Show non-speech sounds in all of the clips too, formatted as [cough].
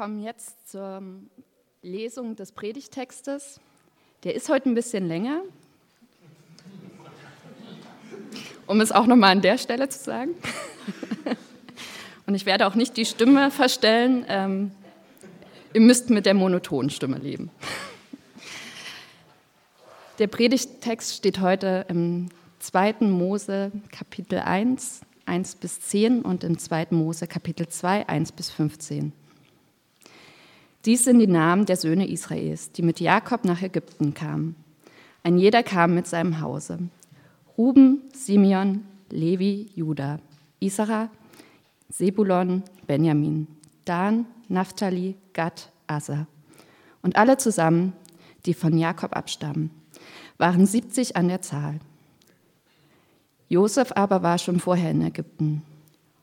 kommen jetzt zur Lesung des Predigtextes. Der ist heute ein bisschen länger, um es auch nochmal an der Stelle zu sagen. [laughs] Und ich werde auch nicht die Stimme verstellen. Ähm, ihr müsst mit der monotonen Stimme leben. [laughs] Der Predigttext steht heute im 2. Mose Kapitel 1, 1 bis 10 und im 2. Mose Kapitel 2, 1 bis 15. Dies sind die Namen der Söhne Israels, die mit Jakob nach Ägypten kamen. Ein jeder kam mit seinem Hause. Ruben, Simeon, Levi, Judah, Isara, Sebulon, Benjamin, Dan, Naphtali, Gad, Asa. Und alle zusammen, die von Jakob abstammen, waren 70 an der Zahl. Josef aber war schon vorher in Ägypten.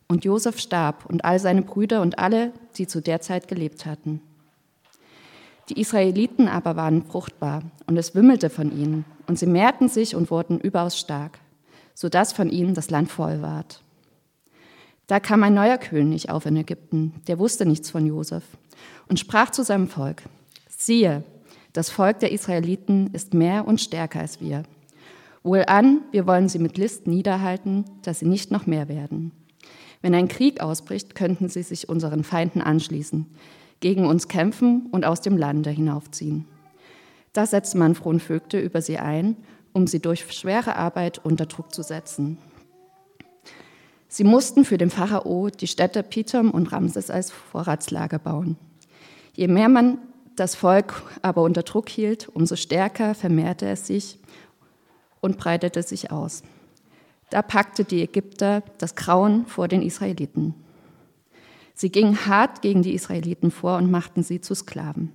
Und Josef starb und all seine Brüder und alle, die zu der Zeit gelebt hatten. Die Israeliten aber waren fruchtbar und es wimmelte von ihnen und sie mehrten sich und wurden überaus stark, sodass von ihnen das Land voll ward. Da kam ein neuer König auf in Ägypten, der wusste nichts von Josef und sprach zu seinem Volk, siehe, das Volk der Israeliten ist mehr und stärker als wir. Wohlan, wir wollen sie mit List niederhalten, dass sie nicht noch mehr werden. Wenn ein Krieg ausbricht, könnten sie sich unseren Feinden anschließen, gegen uns kämpfen und aus dem Lande hinaufziehen. Da setzte man Fronvögte über sie ein, um sie durch schwere Arbeit unter Druck zu setzen. Sie mussten für den Pharao die Städte Pithom und Ramses als Vorratslager bauen. Je mehr man das Volk aber unter Druck hielt, umso stärker vermehrte es sich und breitete sich aus. Da packte die Ägypter das Grauen vor den Israeliten. Sie gingen hart gegen die Israeliten vor und machten sie zu Sklaven.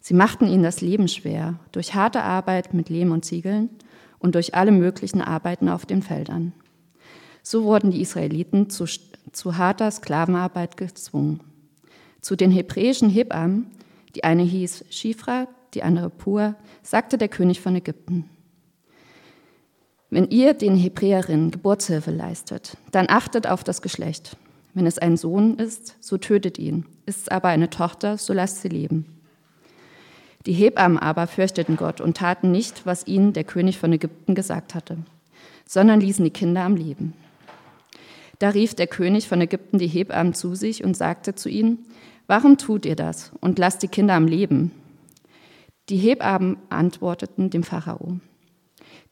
Sie machten ihnen das Leben schwer durch harte Arbeit mit Lehm und Ziegeln und durch alle möglichen Arbeiten auf den Feldern. So wurden die Israeliten zu, zu harter Sklavenarbeit gezwungen. Zu den hebräischen Hebammen, die eine hieß Schifra, die andere Pur, sagte der König von Ägypten, wenn ihr den Hebräerinnen Geburtshilfe leistet, dann achtet auf das Geschlecht. Wenn es ein Sohn ist, so tötet ihn. Ist es aber eine Tochter, so lasst sie leben. Die Hebammen aber fürchteten Gott und taten nicht, was ihnen der König von Ägypten gesagt hatte, sondern ließen die Kinder am Leben. Da rief der König von Ägypten die Hebammen zu sich und sagte zu ihnen, warum tut ihr das und lasst die Kinder am Leben? Die Hebammen antworteten dem Pharao,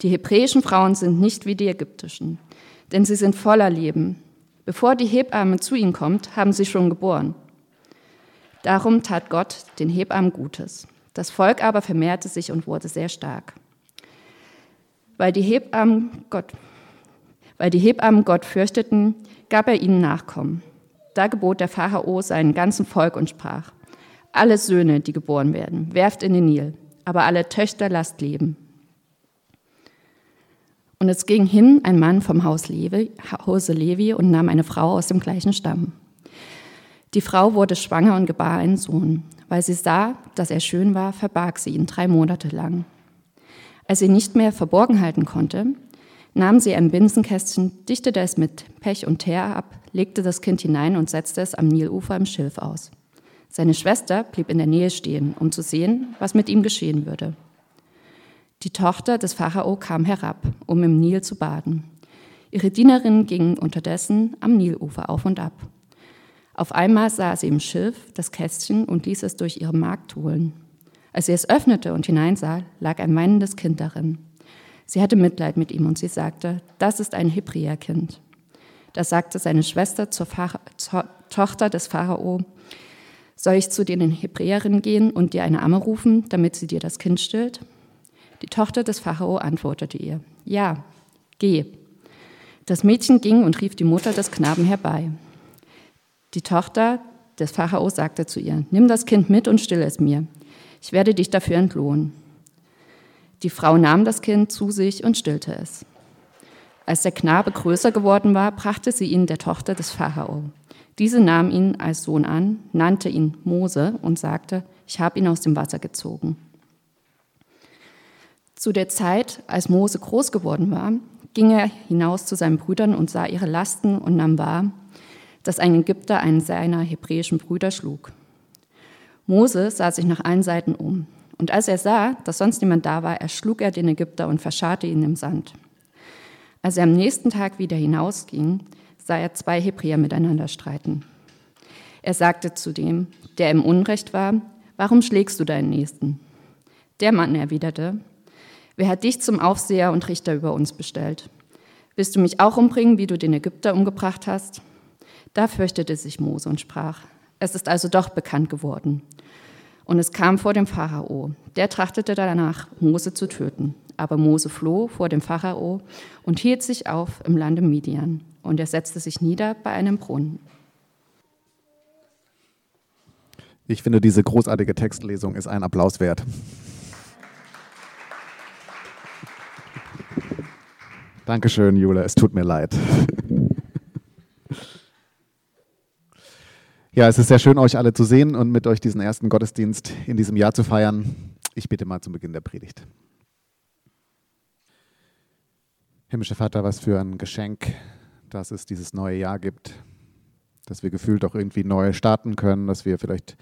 die hebräischen Frauen sind nicht wie die ägyptischen, denn sie sind voller Leben Bevor die Hebamme zu ihnen kommt, haben sie schon geboren. Darum tat Gott den Hebammen Gutes. Das Volk aber vermehrte sich und wurde sehr stark. Weil die Hebammen Gott, weil die Hebammen Gott fürchteten, gab er ihnen Nachkommen. Da gebot der Pharao seinen ganzen Volk und sprach, alle Söhne, die geboren werden, werft in den Nil, aber alle Töchter lasst leben. Und es ging hin ein Mann vom Haus Levi, Hause Levi und nahm eine Frau aus dem gleichen Stamm. Die Frau wurde schwanger und gebar einen Sohn. Weil sie sah, dass er schön war, verbarg sie ihn drei Monate lang. Als sie nicht mehr verborgen halten konnte, nahm sie ein Binsenkästchen, dichtete es mit Pech und Teer ab, legte das Kind hinein und setzte es am Nilufer im Schilf aus. Seine Schwester blieb in der Nähe stehen, um zu sehen, was mit ihm geschehen würde. Die Tochter des Pharao kam herab, um im Nil zu baden. Ihre Dienerinnen gingen unterdessen am Nilufer auf und ab. Auf einmal sah sie im Schiff das Kästchen und ließ es durch ihre Magd holen. Als sie es öffnete und hineinsah, lag ein weinendes Kind darin. Sie hatte Mitleid mit ihm und sie sagte, das ist ein Hebräerkind. Da sagte seine Schwester zur, zur Tochter des Pharao, soll ich zu den Hebräerinnen gehen und dir eine Amme rufen, damit sie dir das Kind stillt? Die Tochter des Pharao antwortete ihr, ja, geh. Das Mädchen ging und rief die Mutter des Knaben herbei. Die Tochter des Pharao sagte zu ihr, nimm das Kind mit und still es mir. Ich werde dich dafür entlohnen. Die Frau nahm das Kind zu sich und stillte es. Als der Knabe größer geworden war, brachte sie ihn der Tochter des Pharao. Diese nahm ihn als Sohn an, nannte ihn Mose und sagte, ich habe ihn aus dem Wasser gezogen. Zu der Zeit, als Mose groß geworden war, ging er hinaus zu seinen Brüdern und sah ihre Lasten und nahm wahr, dass ein Ägypter einen seiner hebräischen Brüder schlug. Mose sah sich nach allen Seiten um. Und als er sah, dass sonst niemand da war, erschlug er den Ägypter und verscharrte ihn im Sand. Als er am nächsten Tag wieder hinausging, sah er zwei Hebräer miteinander streiten. Er sagte zu dem, der im Unrecht war, warum schlägst du deinen Nächsten? Der Mann erwiderte, wer hat dich zum Aufseher und Richter über uns bestellt? Willst du mich auch umbringen, wie du den Ägypter umgebracht hast? Da fürchtete sich Mose und sprach, es ist also doch bekannt geworden. Und es kam vor dem Pharao. Der trachtete danach, Mose zu töten. Aber Mose floh vor dem Pharao und hielt sich auf im Lande Midian. Und er setzte sich nieder bei einem Brunnen. Ich finde, diese großartige Textlesung ist ein Applaus wert. Dankeschön, Jule, es tut mir leid. Ja, es ist sehr schön, euch alle zu sehen und mit euch diesen ersten Gottesdienst in diesem Jahr zu feiern. Ich bitte mal zum Beginn der Predigt. Himmlischer Vater, was für ein Geschenk, dass es dieses neue Jahr gibt, dass wir gefühlt auch irgendwie neu starten können, dass wir vielleicht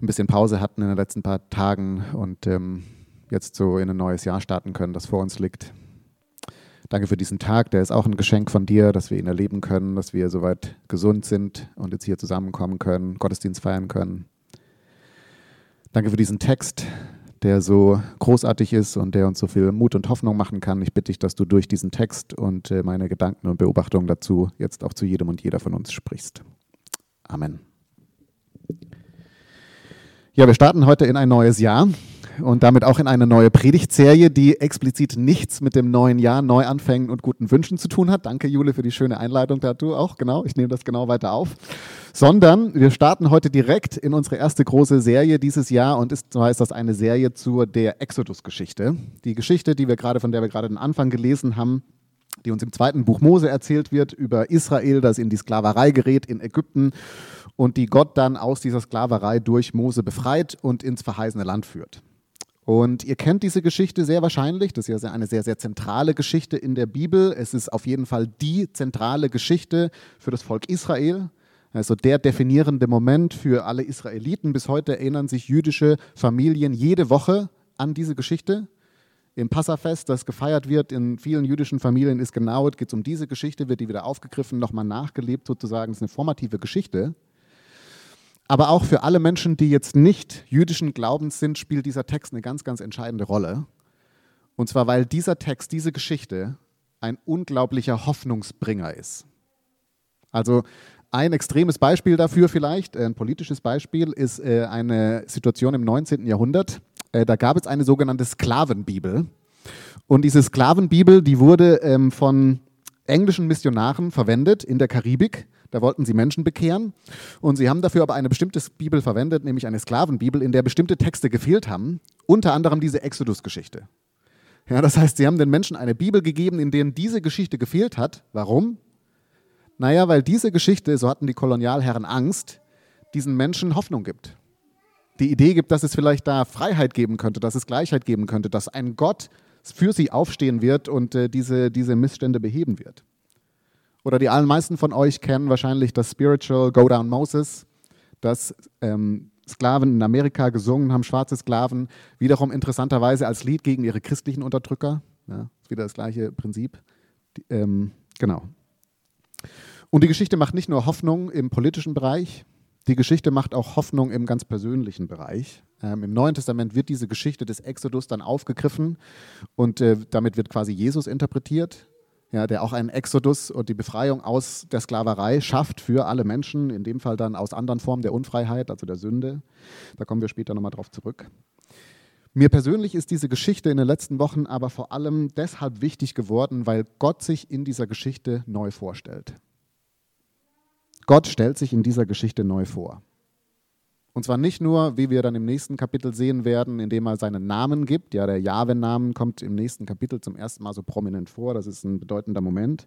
ein bisschen Pause hatten in den letzten paar Tagen und ähm, jetzt so in ein neues Jahr starten können, das vor uns liegt. Danke für diesen Tag, der ist auch ein Geschenk von dir, dass wir ihn erleben können, dass wir soweit gesund sind und jetzt hier zusammenkommen können, Gottesdienst feiern können. Danke für diesen Text, der so großartig ist und der uns so viel Mut und Hoffnung machen kann. Ich bitte dich, dass du durch diesen Text und äh, meine Gedanken und Beobachtungen dazu jetzt auch zu jedem und jeder von uns sprichst. Amen. Ja, wir starten heute in ein neues Jahr und damit auch in eine neue Predigtserie, die explizit nichts mit dem neuen Jahr, Neuanfängen und guten Wünschen zu tun hat. Danke, Jule, für die schöne Einleitung dazu auch. Genau, ich nehme das genau weiter auf. Sondern wir starten heute direkt in unsere erste große Serie dieses Jahr und ist, so heißt das, eine Serie zur der Exodus-Geschichte. Die Geschichte, die wir gerade, von der wir gerade den Anfang gelesen haben, die uns im zweiten Buch Mose erzählt wird über Israel, das in die Sklaverei gerät in Ägypten und die Gott dann aus dieser Sklaverei durch Mose befreit und ins verheißene Land führt. Und ihr kennt diese Geschichte sehr wahrscheinlich. Das ist ja eine sehr, sehr zentrale Geschichte in der Bibel. Es ist auf jeden Fall die zentrale Geschichte für das Volk Israel. Also der definierende Moment für alle Israeliten. Bis heute erinnern sich jüdische Familien jede Woche an diese Geschichte. Im Passafest, das gefeiert wird in vielen jüdischen Familien, ist genau, geht es um diese Geschichte, wird die wieder aufgegriffen, nochmal nachgelebt sozusagen. Das ist eine formative Geschichte. Aber auch für alle Menschen, die jetzt nicht jüdischen Glaubens sind, spielt dieser Text eine ganz, ganz entscheidende Rolle. Und zwar, weil dieser Text, diese Geschichte ein unglaublicher Hoffnungsbringer ist. Also ein extremes Beispiel dafür vielleicht, ein politisches Beispiel, ist äh, eine Situation im 19. Jahrhundert. Äh, da gab es eine sogenannte Sklavenbibel. Und diese Sklavenbibel, die wurde ähm, von englischen Missionaren verwendet in der Karibik da wollten sie Menschen bekehren. Und sie haben dafür aber eine bestimmte Bibel verwendet, nämlich eine Sklavenbibel, in der bestimmte Texte gefehlt haben. Unter anderem diese Exodus-Geschichte. Ja, das heißt, sie haben den Menschen eine Bibel gegeben, in der diese Geschichte gefehlt hat. Warum? Naja, weil diese Geschichte, so hatten die Kolonialherren Angst, diesen Menschen Hoffnung gibt. Die Idee gibt, dass es vielleicht da Freiheit geben könnte, dass es Gleichheit geben könnte, dass ein Gott für sie aufstehen wird und äh, diese, diese Missstände beheben wird. Oder die allermeisten von euch kennen wahrscheinlich das Spiritual Go Down Moses, das ähm, Sklaven in Amerika gesungen haben, schwarze Sklaven, wiederum interessanterweise als Lied gegen ihre christlichen Unterdrücker. Ja, ist wieder das gleiche Prinzip. Die, ähm, genau. Und die Geschichte macht nicht nur Hoffnung im politischen Bereich, die Geschichte macht auch Hoffnung im ganz persönlichen Bereich. Ähm, Im Neuen Testament wird diese Geschichte des Exodus dann aufgegriffen und äh, damit wird quasi Jesus interpretiert ja, der auch einen Exodus und die Befreiung aus der Sklaverei schafft für alle Menschen, in dem Fall dann aus anderen Formen der Unfreiheit, also der Sünde. Da kommen wir später nochmal drauf zurück. Mir persönlich ist diese Geschichte in den letzten Wochen aber vor allem deshalb wichtig geworden, weil Gott sich in dieser Geschichte neu vorstellt. Gott stellt sich in dieser Geschichte neu vor. Und zwar nicht nur, wie wir dann im nächsten Kapitel sehen werden, indem er seinen Namen gibt. Ja, der Jahwe-Namen kommt im nächsten Kapitel zum ersten Mal so prominent vor. Das ist ein bedeutender Moment.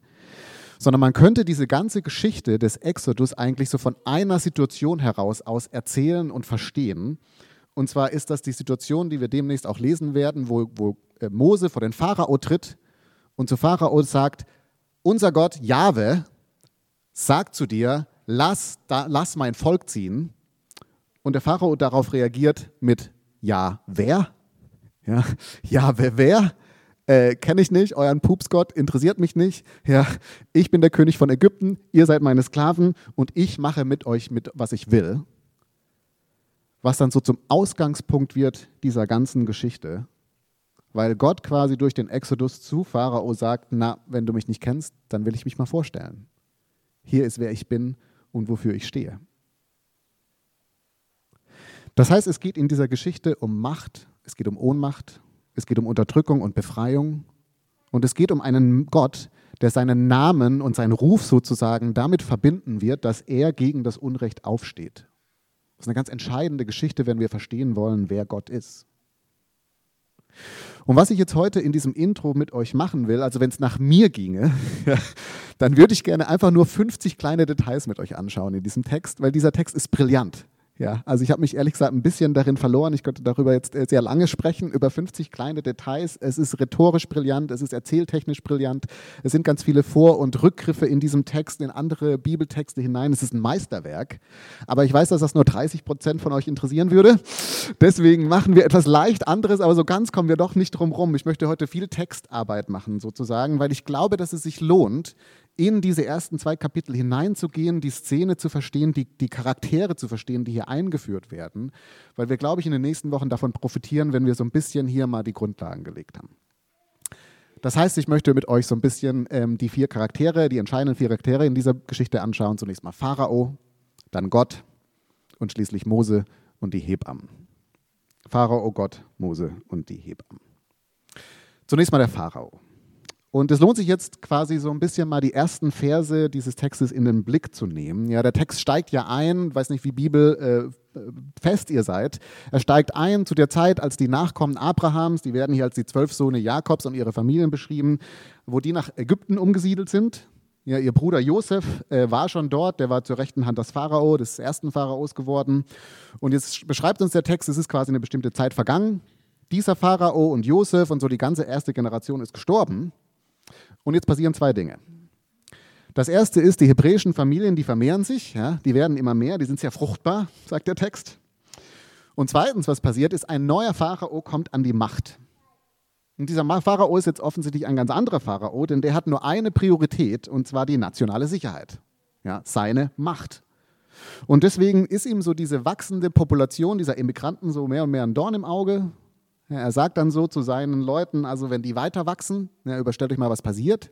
Sondern man könnte diese ganze Geschichte des Exodus eigentlich so von einer Situation heraus aus erzählen und verstehen. Und zwar ist das die Situation, die wir demnächst auch lesen werden, wo, wo äh, Mose vor den Pharao tritt und zu Pharao sagt, unser Gott Jahwe sagt zu dir, lass, da, lass mein Volk ziehen Und der Pharao darauf reagiert mit Ja, wer? Ja, ja wer, wer? Äh, Kenne ich nicht, euren Pupsgott interessiert mich nicht. Ja, ich bin der König von Ägypten, ihr seid meine Sklaven und ich mache mit euch mit, was ich will. Was dann so zum Ausgangspunkt wird dieser ganzen Geschichte, weil Gott quasi durch den Exodus zu Pharao sagt: Na, wenn du mich nicht kennst, dann will ich mich mal vorstellen. Hier ist wer ich bin und wofür ich stehe. Das heißt, es geht in dieser Geschichte um Macht, es geht um Ohnmacht, es geht um Unterdrückung und Befreiung und es geht um einen Gott, der seinen Namen und seinen Ruf sozusagen damit verbinden wird, dass er gegen das Unrecht aufsteht. Das ist eine ganz entscheidende Geschichte, wenn wir verstehen wollen, wer Gott ist. Und was ich jetzt heute in diesem Intro mit euch machen will, also wenn es nach mir ginge, [laughs] dann würde ich gerne einfach nur 50 kleine Details mit euch anschauen in diesem Text, weil dieser Text ist brillant. Ja, also ich habe mich ehrlich gesagt ein bisschen darin verloren. Ich könnte darüber jetzt äh, sehr lange sprechen, über 50 kleine Details. Es ist rhetorisch brillant, es ist erzähltechnisch brillant. Es sind ganz viele Vor- und Rückgriffe in diesem Text, in andere Bibeltexte hinein. Es ist ein Meisterwerk. Aber ich weiß, dass das nur 30 Prozent von euch interessieren würde. Deswegen machen wir etwas leicht anderes, aber so ganz kommen wir doch nicht drum rum. Ich möchte heute viel Textarbeit machen, sozusagen, weil ich glaube, dass es sich lohnt, in diese ersten zwei Kapitel hineinzugehen, die Szene zu verstehen, die, die Charaktere zu verstehen, die hier eingeführt werden, weil wir, glaube ich, in den nächsten Wochen davon profitieren, wenn wir so ein bisschen hier mal die Grundlagen gelegt haben. Das heißt, ich möchte mit euch so ein bisschen ähm, die vier Charaktere, die entscheidenden vier Charaktere in dieser Geschichte anschauen. Zunächst mal Pharao, dann Gott und schließlich Mose und die Hebammen. Pharao, Gott, Mose und die Hebammen. Zunächst mal der Pharao. Und es lohnt sich jetzt quasi so ein bisschen mal die ersten Verse dieses Textes in den Blick zu nehmen. Ja, der Text steigt ja ein, weiß nicht, wie Bibel äh, fest ihr seid. Er steigt ein zu der Zeit, als die Nachkommen Abrahams, die werden hier als die zwölf Söhne Jakobs und ihre Familien beschrieben, wo die nach Ägypten umgesiedelt sind. Ja, ihr Bruder Josef äh, war schon dort, der war zur rechten Hand des Pharao, des ersten Pharaos geworden. Und jetzt beschreibt uns der Text, es ist quasi eine bestimmte Zeit vergangen. Dieser Pharao und Josef und so die ganze erste Generation ist gestorben. Und jetzt passieren zwei Dinge. Das erste ist, die hebräischen Familien, die vermehren sich, ja, die werden immer mehr, die sind sehr fruchtbar, sagt der Text. Und zweitens, was passiert ist, ein neuer Pharao kommt an die Macht. Und dieser Pharao ist jetzt offensichtlich ein ganz anderer Pharao, denn der hat nur eine Priorität, und zwar die nationale Sicherheit, ja, seine Macht. Und deswegen ist ihm so diese wachsende Population dieser Immigranten so mehr und mehr ein Dorn im Auge. Er sagt dann so zu seinen Leuten, also wenn die weiter wachsen, ja, überstellt euch mal, was passiert.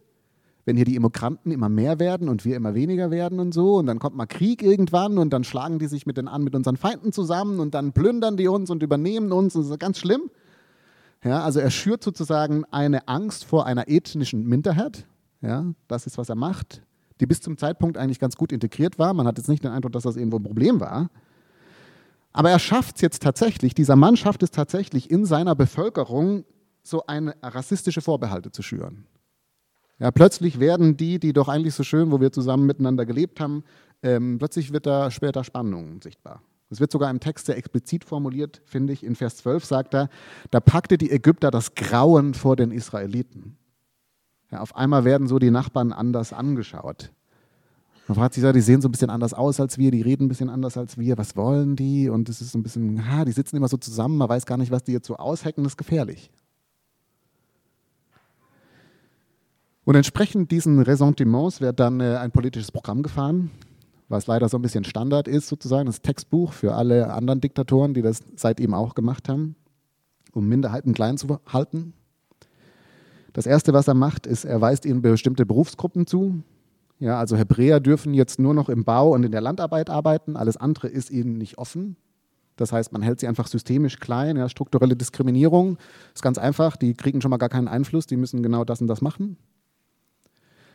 Wenn hier die Immigranten immer mehr werden und wir immer weniger werden und so, und dann kommt mal Krieg irgendwann und dann schlagen die sich mit, den, an, mit unseren Feinden zusammen und dann plündern die uns und übernehmen uns. Und das ist ganz schlimm. Ja, also er schürt sozusagen eine Angst vor einer ethnischen Minderheit. Ja, das ist, was er macht, die bis zum Zeitpunkt eigentlich ganz gut integriert war. Man hat jetzt nicht den Eindruck, dass das irgendwo ein Problem war. Aber er schafft es jetzt tatsächlich, dieser Mann schafft es tatsächlich, in seiner Bevölkerung so eine rassistische Vorbehalte zu schüren. Ja, plötzlich werden die, die doch eigentlich so schön, wo wir zusammen miteinander gelebt haben, ähm, plötzlich wird da später Spannung sichtbar. Es wird sogar im Text sehr explizit formuliert, finde ich. In Vers 12 sagt er, da packte die Ägypter das Grauen vor den Israeliten. Ja, auf einmal werden so die Nachbarn anders angeschaut. Man fragt sich, ja, die sehen so ein bisschen anders aus als wir, die reden ein bisschen anders als wir, was wollen die? Und es ist so ein bisschen, ha, die sitzen immer so zusammen, man weiß gar nicht, was die jetzt so aushecken, das ist gefährlich. Und entsprechend diesen Ressentiments wird dann äh, ein politisches Programm gefahren, was leider so ein bisschen Standard ist, sozusagen, das Textbuch für alle anderen Diktatoren, die das seit ihm auch gemacht haben, um Minderheiten klein zu halten. Das Erste, was er macht, ist, er weist ihnen bestimmte Berufsgruppen zu, ja, also Hebräer dürfen jetzt nur noch im Bau und in der Landarbeit arbeiten, alles andere ist ihnen nicht offen. Das heißt, man hält sie einfach systemisch klein, ja, strukturelle Diskriminierung ist ganz einfach, die kriegen schon mal gar keinen Einfluss, die müssen genau das und das machen.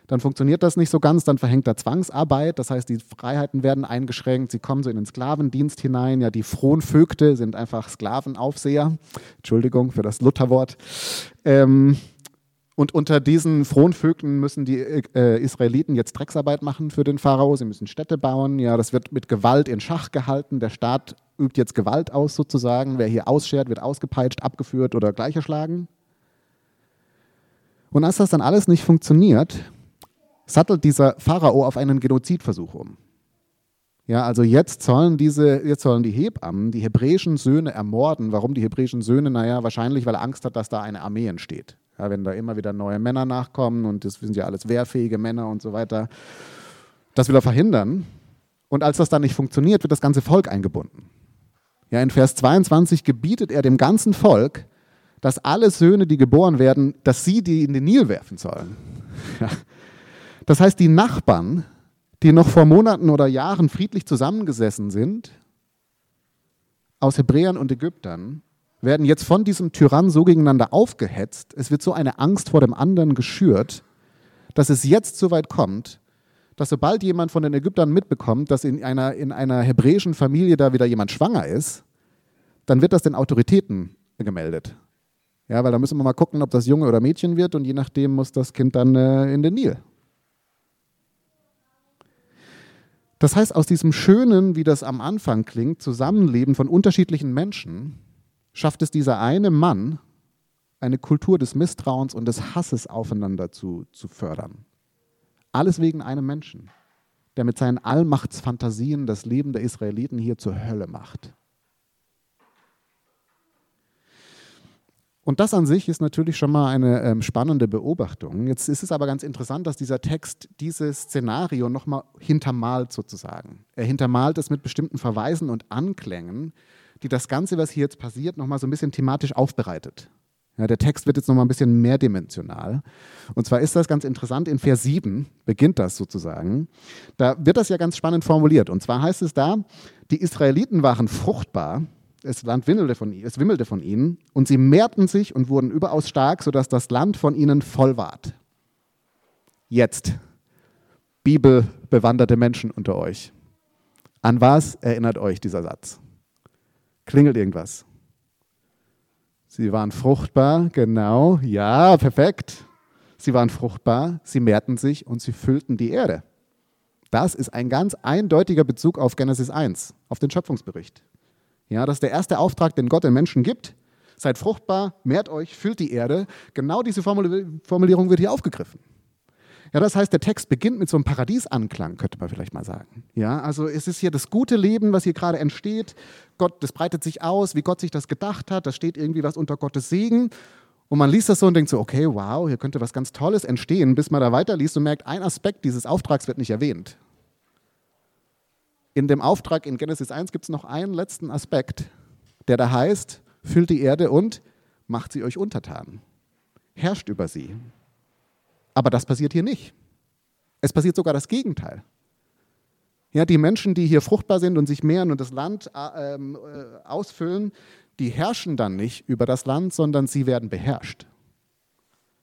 Dann funktioniert das nicht so ganz, dann verhängt er Zwangsarbeit, das heißt, die Freiheiten werden eingeschränkt, sie kommen so in den Sklavendienst hinein, ja, die Fronvögte sind einfach Sklavenaufseher, Entschuldigung für das Lutherwort. Ähm, und unter diesen Fronvögten müssen die äh, Israeliten jetzt Drecksarbeit machen für den Pharao. Sie müssen Städte bauen. Ja, das wird mit Gewalt in Schach gehalten. Der Staat übt jetzt Gewalt aus sozusagen. Wer hier ausschert, wird ausgepeitscht, abgeführt oder gleich erschlagen. Und als das dann alles nicht funktioniert, sattelt dieser Pharao auf einen Genozidversuch um. Ja, also jetzt sollen diese, jetzt sollen die Hebammen die hebräischen Söhne ermorden. Warum die hebräischen Söhne? Naja, wahrscheinlich, weil er Angst hat, dass da eine Armee entsteht. Ja, wenn da immer wieder neue Männer nachkommen und das sind ja alles wehrfähige Männer und so weiter. Das will er verhindern. Und als das dann nicht funktioniert, wird das ganze Volk eingebunden. Ja, in Vers 22 gebietet er dem ganzen Volk, dass alle Söhne, die geboren werden, dass sie die in den Nil werfen sollen. Ja. Das heißt, die Nachbarn die noch vor Monaten oder Jahren friedlich zusammengesessen sind, aus Hebräern und Ägyptern, werden jetzt von diesem Tyrann so gegeneinander aufgehetzt, es wird so eine Angst vor dem anderen geschürt, dass es jetzt so weit kommt, dass sobald jemand von den Ägyptern mitbekommt, dass in einer, in einer hebräischen Familie da wieder jemand schwanger ist, dann wird das den Autoritäten gemeldet. Ja, weil da müssen wir mal gucken, ob das Junge oder Mädchen wird und je nachdem muss das Kind dann äh, in den Nil. Das heißt, aus diesem schönen, wie das am Anfang klingt, Zusammenleben von unterschiedlichen Menschen, schafft es dieser eine Mann, eine Kultur des Misstrauens und des Hasses aufeinander zu, zu fördern. Alles wegen einem Menschen, der mit seinen Allmachtsfantasien das Leben der Israeliten hier zur Hölle macht. Und das an sich ist natürlich schon mal eine ähm, spannende Beobachtung. Jetzt ist es aber ganz interessant, dass dieser Text dieses Szenario nochmal hintermalt sozusagen. Er hintermalt es mit bestimmten Verweisen und Anklängen, die das Ganze, was hier jetzt passiert, nochmal so ein bisschen thematisch aufbereitet. Ja, der Text wird jetzt nochmal ein bisschen mehrdimensional. Und zwar ist das ganz interessant, in Vers 7 beginnt das sozusagen. Da wird das ja ganz spannend formuliert. Und zwar heißt es da, die Israeliten waren fruchtbar das Land wimmelte von, es wimmelte von ihnen und sie mehrten sich und wurden überaus stark, sodass das Land von ihnen voll ward. Jetzt, bibelbewanderte Menschen unter euch. An was erinnert euch dieser Satz? Klingelt irgendwas? Sie waren fruchtbar, genau, ja, perfekt. Sie waren fruchtbar, sie mehrten sich und sie füllten die Erde. Das ist ein ganz eindeutiger Bezug auf Genesis 1, auf den Schöpfungsbericht. Ja, das ist der erste Auftrag, den Gott den Menschen gibt. Seid fruchtbar, mehrt euch, füllt die Erde. Genau diese Formulierung wird hier aufgegriffen. Ja, das heißt, der Text beginnt mit so einem Paradiesanklang, könnte man vielleicht mal sagen. Ja, also es ist hier das gute Leben, was hier gerade entsteht. Gott, das breitet sich aus, wie Gott sich das gedacht hat. Da steht irgendwie was unter Gottes Segen. Und man liest das so und denkt so, okay, wow, hier könnte was ganz Tolles entstehen, bis man da weiterliest und merkt, ein Aspekt dieses Auftrags wird nicht erwähnt. In dem Auftrag in Genesis 1 gibt es noch einen letzten Aspekt, der da heißt, füllt die Erde und macht sie euch untertan. Herrscht über sie. Aber das passiert hier nicht. Es passiert sogar das Gegenteil. Ja, die Menschen, die hier fruchtbar sind und sich mehren und das Land äh, äh, ausfüllen, die herrschen dann nicht über das Land, sondern sie werden beherrscht.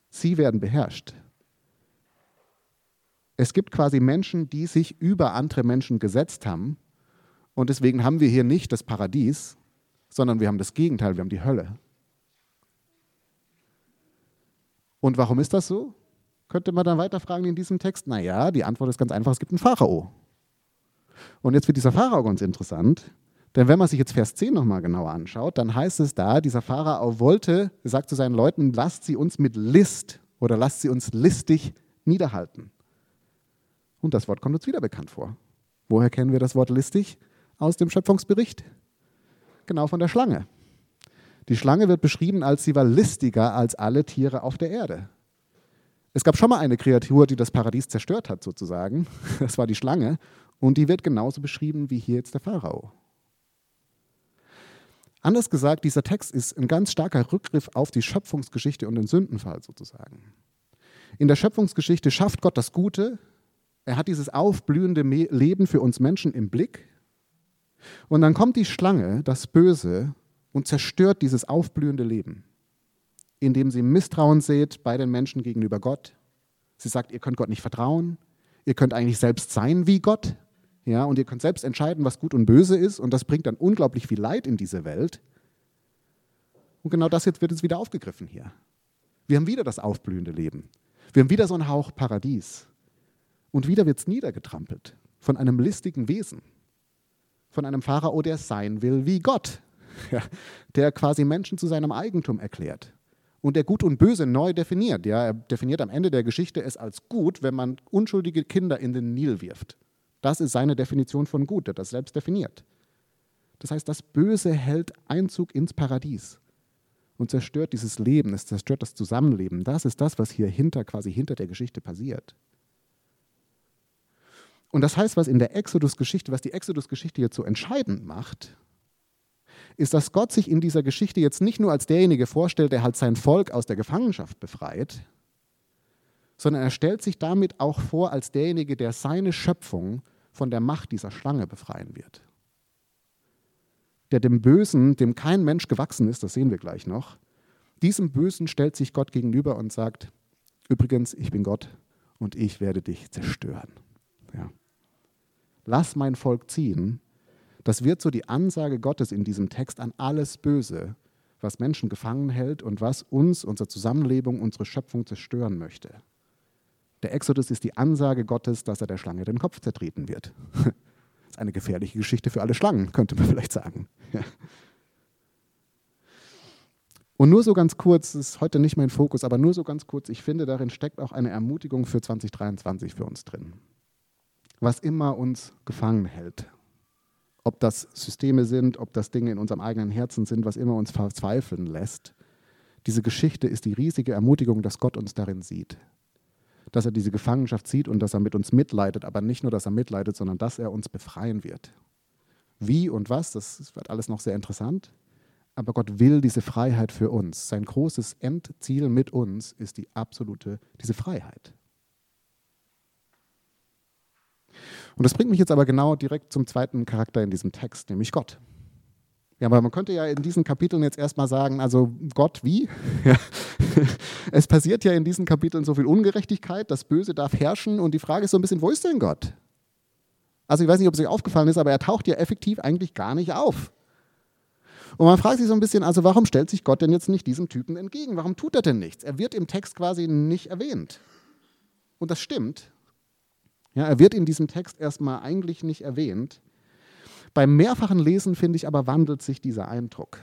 Sie werden beherrscht. Es gibt quasi Menschen, die sich über andere Menschen gesetzt haben. Und deswegen haben wir hier nicht das Paradies, sondern wir haben das Gegenteil, wir haben die Hölle. Und warum ist das so? Könnte man dann weiterfragen in diesem Text? Naja, die Antwort ist ganz einfach, es gibt einen Pharao. Und jetzt wird dieser Pharao ganz interessant, denn wenn man sich jetzt Vers 10 nochmal genauer anschaut, dann heißt es da, dieser Pharao wollte, sagt zu seinen Leuten, lasst sie uns mit List oder lasst sie uns listig niederhalten. Und das Wort kommt uns wieder bekannt vor. Woher kennen wir das Wort listig? Aus dem Schöpfungsbericht. Genau von der Schlange. Die Schlange wird beschrieben als sie war listiger als alle Tiere auf der Erde. Es gab schon mal eine Kreatur, die das Paradies zerstört hat, sozusagen. [laughs] Das war die Schlange. Und die wird genauso beschrieben wie hier jetzt der Pharao. Anders gesagt, dieser Text ist ein ganz starker Rückgriff auf die Schöpfungsgeschichte und den Sündenfall sozusagen. In der Schöpfungsgeschichte schafft Gott das Gute, er hat dieses aufblühende Leben für uns Menschen im Blick. Und dann kommt die Schlange, das Böse, und zerstört dieses aufblühende Leben, indem sie Misstrauen sät bei den Menschen gegenüber Gott. Sie sagt, ihr könnt Gott nicht vertrauen, ihr könnt eigentlich selbst sein wie Gott, ja, und ihr könnt selbst entscheiden, was gut und böse ist, und das bringt dann unglaublich viel Leid in diese Welt. Und genau das jetzt wird jetzt wieder aufgegriffen hier. Wir haben wieder das aufblühende Leben. Wir haben wieder so einen Hauch Paradies. Und wieder wird es niedergetrampelt von einem listigen Wesen, von einem Pharao, der sein will wie Gott, [laughs] ja, der quasi Menschen zu seinem Eigentum erklärt und der Gut und Böse neu definiert. Ja, er definiert am Ende der Geschichte es als gut, wenn man unschuldige Kinder in den Nil wirft. Das ist seine Definition von gut, der das selbst definiert. Das heißt, das Böse hält Einzug ins Paradies und zerstört dieses Leben, es zerstört das Zusammenleben. Das ist das, was hier hinter, quasi hinter der Geschichte passiert. Und das heißt, was in der Exodus-Geschichte, was die Exodus-Geschichte jetzt so entscheidend macht, ist, dass Gott sich in dieser Geschichte jetzt nicht nur als derjenige vorstellt, der halt sein Volk aus der Gefangenschaft befreit, sondern er stellt sich damit auch vor als derjenige, der seine Schöpfung von der Macht dieser Schlange befreien wird. Der dem Bösen, dem kein Mensch gewachsen ist, das sehen wir gleich noch, diesem Bösen stellt sich Gott gegenüber und sagt, übrigens, ich bin Gott und ich werde dich zerstören. Ja. Lass mein Volk ziehen. Das wird so die Ansage Gottes in diesem Text an alles Böse, was Menschen gefangen hält und was uns, unsere Zusammenlebung, unsere Schöpfung zerstören möchte. Der Exodus ist die Ansage Gottes, dass er der Schlange den Kopf zertreten wird. Das [laughs] ist eine gefährliche Geschichte für alle Schlangen, könnte man vielleicht sagen. [laughs] Und nur so ganz kurz, das ist heute nicht mein Fokus, aber nur so ganz kurz, ich finde, darin steckt auch eine Ermutigung für 2023 für uns drin. Was immer uns gefangen hält, ob das Systeme sind, ob das Dinge in unserem eigenen Herzen sind, was immer uns verzweifeln lässt, diese Geschichte ist die riesige Ermutigung, dass Gott uns darin sieht dass er diese Gefangenschaft sieht und dass er mit uns mitleidet, aber nicht nur, dass er mitleidet, sondern dass er uns befreien wird. Wie und was, das wird alles noch sehr interessant. Aber Gott will diese Freiheit für uns. Sein großes Endziel mit uns ist die absolute, diese Freiheit. Und das bringt mich jetzt aber genau direkt zum zweiten Charakter in diesem Text, nämlich Gott. Ja, aber man könnte ja in diesen Kapiteln jetzt erstmal sagen, also Gott wie? [laughs] es passiert ja in diesen Kapiteln so viel Ungerechtigkeit, das Böse darf herrschen und die Frage ist so ein bisschen, wo ist denn Gott? Also ich weiß nicht, ob es euch aufgefallen ist, aber er taucht ja effektiv eigentlich gar nicht auf. Und man fragt sich so ein bisschen, also warum stellt sich Gott denn jetzt nicht diesem Typen entgegen? Warum tut er denn nichts? Er wird im Text quasi nicht erwähnt. Und das stimmt. Ja, er wird in diesem Text erstmal eigentlich nicht erwähnt. Beim mehrfachen Lesen, finde ich, aber wandelt sich dieser Eindruck.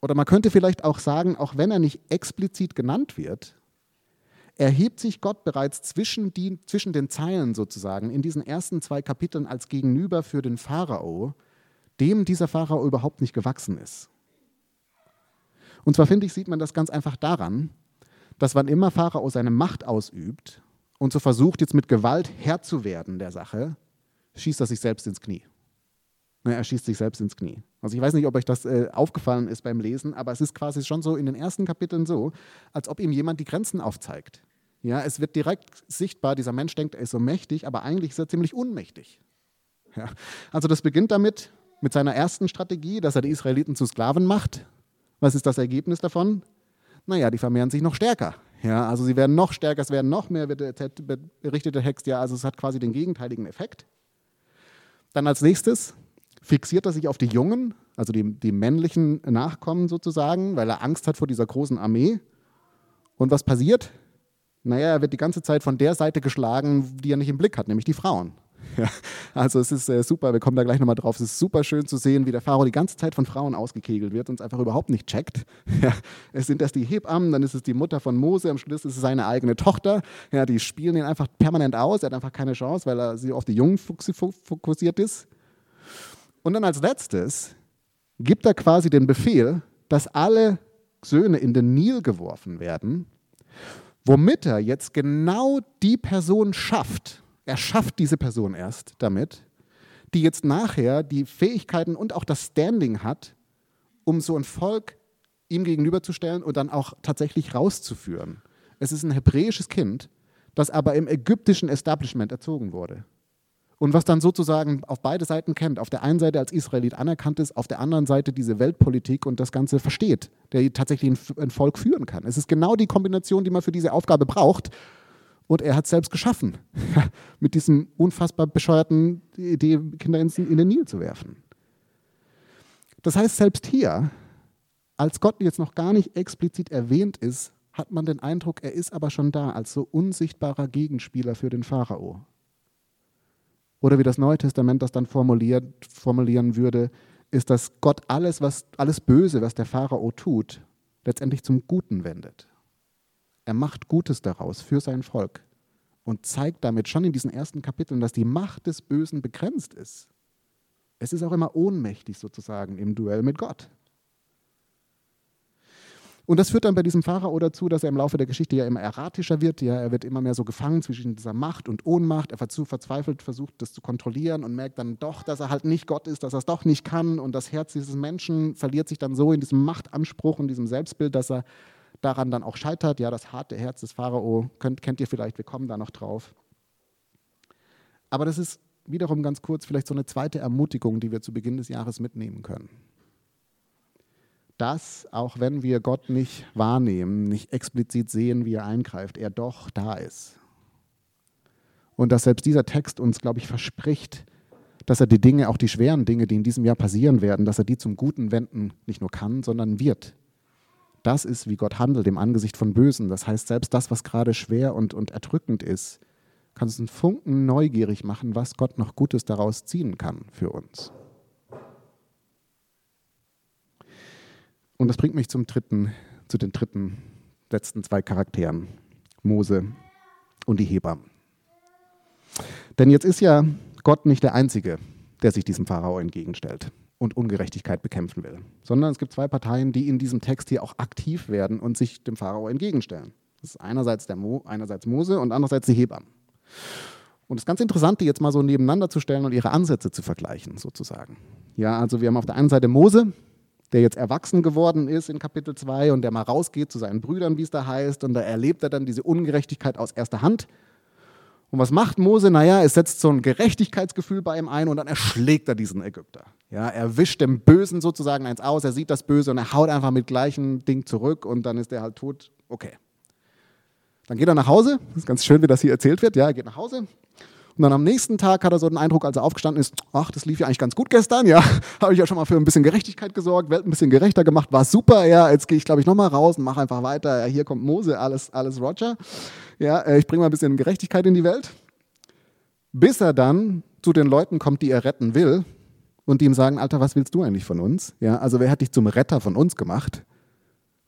Oder man könnte vielleicht auch sagen, auch wenn er nicht explizit genannt wird, erhebt sich Gott bereits zwischen, die, zwischen den Zeilen sozusagen in diesen ersten zwei Kapiteln als Gegenüber für den Pharao, dem dieser Pharao überhaupt nicht gewachsen ist. Und zwar finde ich, sieht man das ganz einfach daran, dass wann immer Pharao seine Macht ausübt und so versucht, jetzt mit Gewalt Herr zu werden der Sache, schießt er sich selbst ins Knie. Er schießt sich selbst ins Knie. Also ich weiß nicht, ob euch das äh, aufgefallen ist beim Lesen, aber es ist quasi schon so in den ersten Kapiteln so, als ob ihm jemand die Grenzen aufzeigt. Ja, es wird direkt sichtbar, dieser Mensch denkt, er ist so mächtig, aber eigentlich ist er ziemlich unmächtig. Ja, also das beginnt damit, mit seiner ersten Strategie, dass er die Israeliten zu Sklaven macht. Was ist das Ergebnis davon? Naja, die vermehren sich noch stärker. Ja, also sie werden noch stärker, es werden noch mehr, berichtet der Text ja, also es hat quasi den gegenteiligen Effekt. Dann als nächstes fixiert er sich auf die Jungen, also die, die männlichen Nachkommen sozusagen, weil er Angst hat vor dieser großen Armee. Und was passiert? Naja, er wird die ganze Zeit von der Seite geschlagen, die er nicht im Blick hat, nämlich die Frauen. [laughs] Ja, also es ist äh, super, wir kommen da gleich nochmal drauf. Es ist super schön zu sehen, wie der Pharao die ganze Zeit von Frauen ausgekegelt wird und es einfach überhaupt nicht checkt. [laughs] Ja, es sind erst die Hebammen, dann ist es die Mutter von Mose, am Schluss ist es seine eigene Tochter. Ja, die spielen ihn einfach permanent aus, er hat einfach keine Chance, weil er auf die Jungen fokussiert ist. Und dann als letztes gibt er quasi den Befehl, dass alle Söhne in den Nil geworfen werden, womit er jetzt genau die Person schafft. Er schafft diese Person erst damit, die jetzt nachher die Fähigkeiten und auch das Standing hat, um so ein Volk ihm gegenüberzustellen und dann auch tatsächlich rauszuführen. Es ist ein hebräisches Kind, das aber im ägyptischen Establishment erzogen wurde und was dann sozusagen auf beide Seiten kennt. Auf der einen Seite als Israelit anerkannt ist, auf der anderen Seite diese Weltpolitik und das Ganze versteht, der tatsächlich ein, Volk führen kann. Es ist genau die Kombination, die man für diese Aufgabe braucht. Und er hat es selbst geschaffen, [laughs] mit diesem unfassbar bescheuerten Idee, Kinder in den Nil zu werfen. Das heißt, selbst hier, als Gott jetzt noch gar nicht explizit erwähnt ist, hat man den Eindruck, er ist aber schon da als so unsichtbarer Gegenspieler für den Pharao. Oder wie das Neue Testament das dann formuliert, formulieren würde, ist, dass Gott alles, was, alles Böse, was der Pharao tut, letztendlich zum Guten wendet. Er macht Gutes daraus für sein Volk. und zeigt damit schon in diesen ersten Kapiteln, dass die Macht des Bösen begrenzt ist. Es ist auch immer ohnmächtig sozusagen im Duell mit Gott. Und das führt dann bei diesem Pharao dazu, dass er im Laufe der Geschichte ja immer erratischer wird. Ja, er wird immer mehr so gefangen zwischen dieser Macht und Ohnmacht. Er verzweifelt versucht, das zu kontrollieren und merkt dann doch, dass er halt nicht Gott ist, dass er es doch nicht kann. Und das Herz dieses Menschen verliert sich dann so in diesem Machtanspruch und diesem Selbstbild, dass er daran dann auch scheitert. Ja, das harte Herz des Pharao, könnt, kennt ihr vielleicht, wir kommen da noch drauf. Aber das ist wiederum ganz kurz vielleicht so eine zweite Ermutigung, die wir zu Beginn des Jahres mitnehmen können dass, auch wenn wir Gott nicht wahrnehmen, nicht explizit sehen, wie er eingreift, er doch da ist. Und dass selbst dieser Text uns, glaube ich, verspricht, dass er die Dinge, auch die schweren Dinge, die in diesem Jahr passieren werden, dass er die zum Guten wenden nicht nur kann, sondern wird. Das ist, wie Gott handelt im Angesicht von Bösen. Das heißt, selbst das, was gerade schwer und, und erdrückend ist, kann uns einen Funken neugierig machen, was Gott noch Gutes daraus ziehen kann für uns. Und das bringt mich zum dritten, zu den dritten, letzten zwei Charakteren, Mose und die Hebammen. Denn jetzt ist ja Gott nicht der Einzige, der sich diesem Pharao entgegenstellt und Ungerechtigkeit bekämpfen will, sondern es gibt zwei Parteien, die in diesem Text hier auch aktiv werden und sich dem Pharao entgegenstellen. Das ist einerseits, der Mo, einerseits Mose und andererseits die Hebammen. Und es ist ganz interessant, die jetzt mal so nebeneinander zu stellen und ihre Ansätze zu vergleichen, sozusagen. Ja, also wir haben auf der einen Seite Mose, der jetzt erwachsen geworden ist in Kapitel 2 und der mal rausgeht zu seinen Brüdern, wie es da heißt, und da erlebt er dann diese Ungerechtigkeit aus erster Hand. Und was macht Mose? Naja, es setzt so ein Gerechtigkeitsgefühl bei ihm ein und dann erschlägt er diesen Ägypter. Ja, er wischt dem Bösen sozusagen eins aus, er sieht das Böse und er haut einfach mit gleichem Ding zurück und dann ist er halt tot. Okay. Dann geht er nach Hause. Das ist ganz schön, wie das hier erzählt wird. Ja, er geht nach Hause und dann am nächsten Tag hat er so den Eindruck, als er aufgestanden ist, ach, das lief ja eigentlich ganz gut gestern, ja, [laughs] habe ich ja schon mal für ein bisschen Gerechtigkeit gesorgt, Welt ein bisschen gerechter gemacht, war super, ja, jetzt gehe ich, glaube ich, nochmal raus und mache einfach weiter, ja, hier kommt Mose, alles, alles Roger, ja, äh, ich bringe mal ein bisschen Gerechtigkeit in die Welt, bis er dann zu den Leuten kommt, die er retten will und die ihm sagen, Alter, was willst du eigentlich von uns? Ja, also wer hat dich zum Retter von uns gemacht?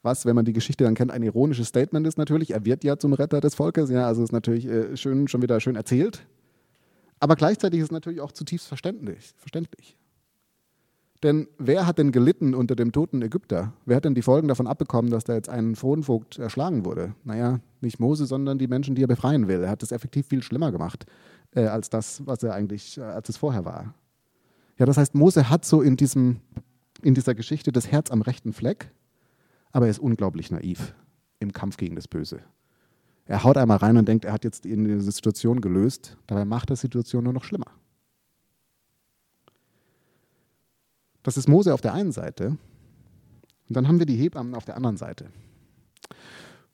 was, wenn man die Geschichte dann kennt, ein ironisches Statement ist natürlich. Er wird ja zum Retter des Volkes, ja, also ist natürlich äh, schön, schon wieder schön erzählt. Aber gleichzeitig ist es natürlich auch zutiefst verständlich. verständlich. Denn wer hat denn gelitten unter dem toten Ägypter? Wer hat denn die Folgen davon abbekommen, dass da jetzt ein Thronvogt erschlagen wurde? Naja, nicht Mose, sondern die Menschen, die er befreien will. Er hat es effektiv viel schlimmer gemacht, äh, als das, was er eigentlich, äh, als es vorher war. Ja, das heißt, Mose hat so in, diesem, in dieser Geschichte das Herz am rechten Fleck, aber er ist unglaublich naiv im Kampf gegen das Böse. Er haut einmal rein und denkt, er hat jetzt die Situation gelöst. Dabei macht er die Situation nur noch schlimmer. Das ist Mose auf der einen Seite. Und dann haben wir die Hebammen auf der anderen Seite.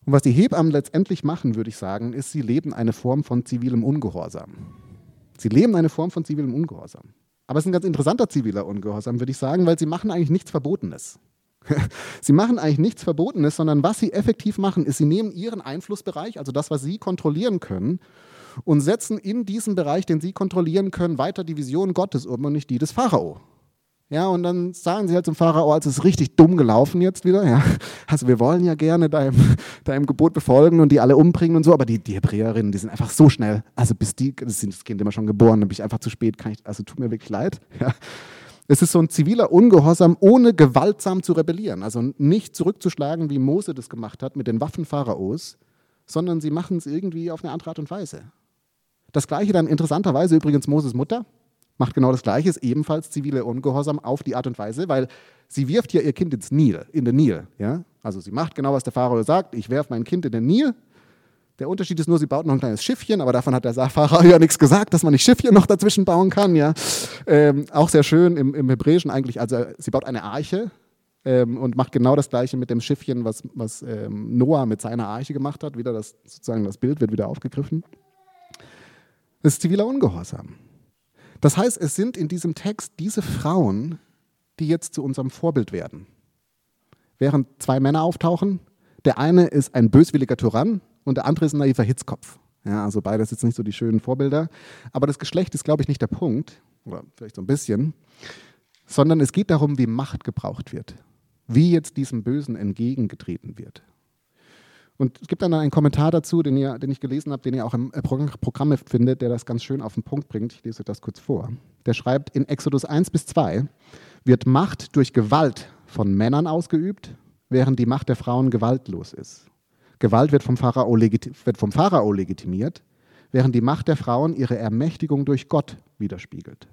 Und was die Hebammen letztendlich machen, würde ich sagen, ist, sie leben eine Form von zivilem Ungehorsam. Sie leben eine Form von zivilem Ungehorsam. Aber es ist ein ganz interessanter ziviler Ungehorsam, würde ich sagen, weil sie machen eigentlich nichts Verbotenes. [laughs] Sie machen eigentlich nichts Verbotenes, sondern was sie effektiv machen, ist, sie nehmen ihren Einflussbereich, also das, was sie kontrollieren können, und setzen in diesen Bereich, den sie kontrollieren können, weiter die Vision Gottes um und nicht die des Pharao. Ja, und dann sagen sie halt zum Pharao, als es ist richtig dumm gelaufen jetzt wieder. Ja. Also wir wollen ja gerne deinem, [laughs] deinem Gebot befolgen und die alle umbringen und so, aber die, die Hebräerinnen, die sind einfach so schnell. Also bis die, das ist das Kind immer schon geboren, dann bin ich einfach zu spät, ich, also tut mir wirklich leid. [laughs] Ja. Es ist so ein ziviler Ungehorsam, ohne gewaltsam zu rebellieren. Also nicht zurückzuschlagen, wie Mose das gemacht hat mit den Waffen Pharaos, sondern sie machen es irgendwie auf eine andere Art und Weise. Das gleiche dann interessanterweise übrigens Moses Mutter macht genau das gleiche, ist ebenfalls zivile Ungehorsam auf die Art und Weise, weil sie wirft ja ihr Kind ins Nil, in den Nil. Ja? Also sie macht genau, was der Pharao sagt, ich werfe mein Kind in den Nil der Unterschied ist nur, sie baut noch ein kleines Schiffchen, aber davon hat der Fahrer [laughs] ja nichts gesagt, dass man nicht Schiffchen noch dazwischen bauen kann. Ja. Ähm, auch sehr schön im, im, Hebräischen eigentlich. Also sie baut eine Arche ähm, und macht genau das Gleiche mit dem Schiffchen, was, was ähm, Noah mit seiner Arche gemacht hat. Wieder das, sozusagen das Bild wird wieder aufgegriffen. Das ist ziviler Ungehorsam. Das heißt, es sind in diesem Text diese Frauen, die jetzt zu unserem Vorbild werden. Während zwei Männer auftauchen, der eine ist ein böswilliger Tyrann, und der andere ist ein naiver Hitzkopf. Ja, also beides jetzt nicht so die schönen Vorbilder. Aber das Geschlecht ist, glaube ich, nicht der Punkt, oder vielleicht so ein bisschen, sondern es geht darum, wie Macht gebraucht wird, wie jetzt diesem Bösen entgegengetreten wird. Und es gibt dann einen Kommentar dazu, den, ihr, den ich gelesen habe, den ihr auch im äh, Programm findet, der das ganz schön auf den Punkt bringt. Ich lese euch das kurz vor. Der schreibt, in Exodus 1 bis 2 wird Macht durch Gewalt von Männern ausgeübt, während die Macht der Frauen gewaltlos ist. Gewalt wird vom Pharao, wird vom Pharao legitimiert, während die Macht der Frauen ihre Ermächtigung durch Gott widerspiegelt.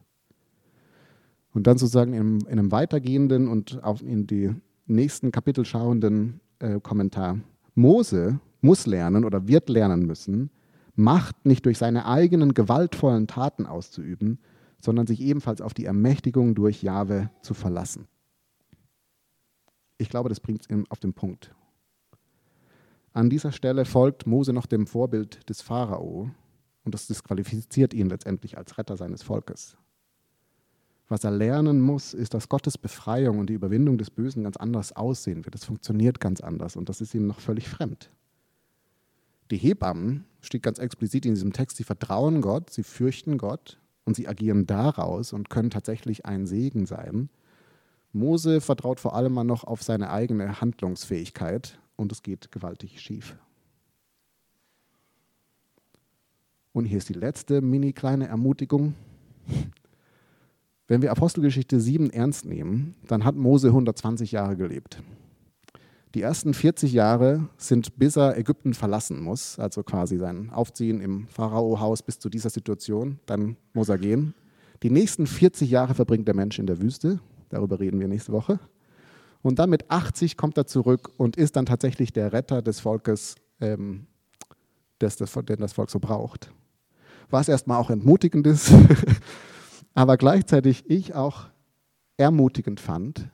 Und dann sozusagen in, in einem weitergehenden und auf in die nächsten Kapitel schauenden äh, Kommentar. Mose muss lernen oder wird lernen müssen, Macht nicht durch seine eigenen gewaltvollen Taten auszuüben, sondern sich ebenfalls auf die Ermächtigung durch Jahwe zu verlassen. Ich glaube, das bringt es auf den Punkt. An dieser Stelle folgt Mose noch dem Vorbild des Pharao und das disqualifiziert ihn letztendlich als Retter seines Volkes. Was er lernen muss, ist, dass Gottes Befreiung und die Überwindung des Bösen ganz anders aussehen wird. Es funktioniert ganz anders und das ist ihm noch völlig fremd. Die Hebammen, steht ganz explizit in diesem Text, sie vertrauen Gott, sie fürchten Gott und sie agieren daraus und können tatsächlich ein Segen sein. Mose vertraut vor allem noch auf seine eigene Handlungsfähigkeit und es geht gewaltig schief. Und hier ist die letzte mini kleine Ermutigung. Wenn wir Apostelgeschichte 7 ernst nehmen, dann hat Mose 120 Jahre gelebt. Die ersten 40 Jahre sind, bis er Ägypten verlassen muss, also quasi sein Aufziehen im Pharao-Haus bis zu dieser Situation, dann muss er gehen. Die nächsten 40 Jahre verbringt der Mensch in der Wüste, darüber reden wir nächste Woche. Und dann mit 80 kommt er zurück und ist dann tatsächlich der Retter des Volkes, ähm, das, das, den das Volk so braucht. Was erstmal auch entmutigend ist, [laughs] aber gleichzeitig ich auch ermutigend fand.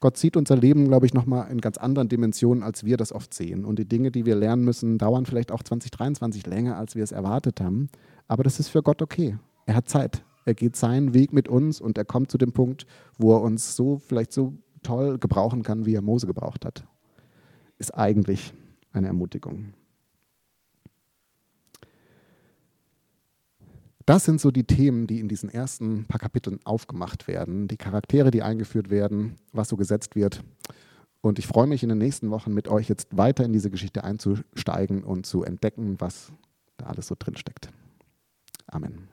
Gott sieht unser Leben, glaube ich, nochmal in ganz anderen Dimensionen, als wir das oft sehen. Und die Dinge, die wir lernen müssen, dauern vielleicht auch 2023 länger, als wir es erwartet haben. Aber das ist für Gott okay. Er hat Zeit. Er geht seinen Weg mit uns und er kommt zu dem Punkt, wo er uns so vielleicht so toll gebrauchen kann, wie er Mose gebraucht hat. Ist eigentlich eine Ermutigung. Das sind so die Themen, die in diesen ersten paar Kapiteln aufgemacht werden, die Charaktere, die eingeführt werden, was so gesetzt wird. Und ich freue mich in den nächsten Wochen mit euch jetzt weiter in diese Geschichte einzusteigen und zu entdecken, was da alles so drin steckt. Amen.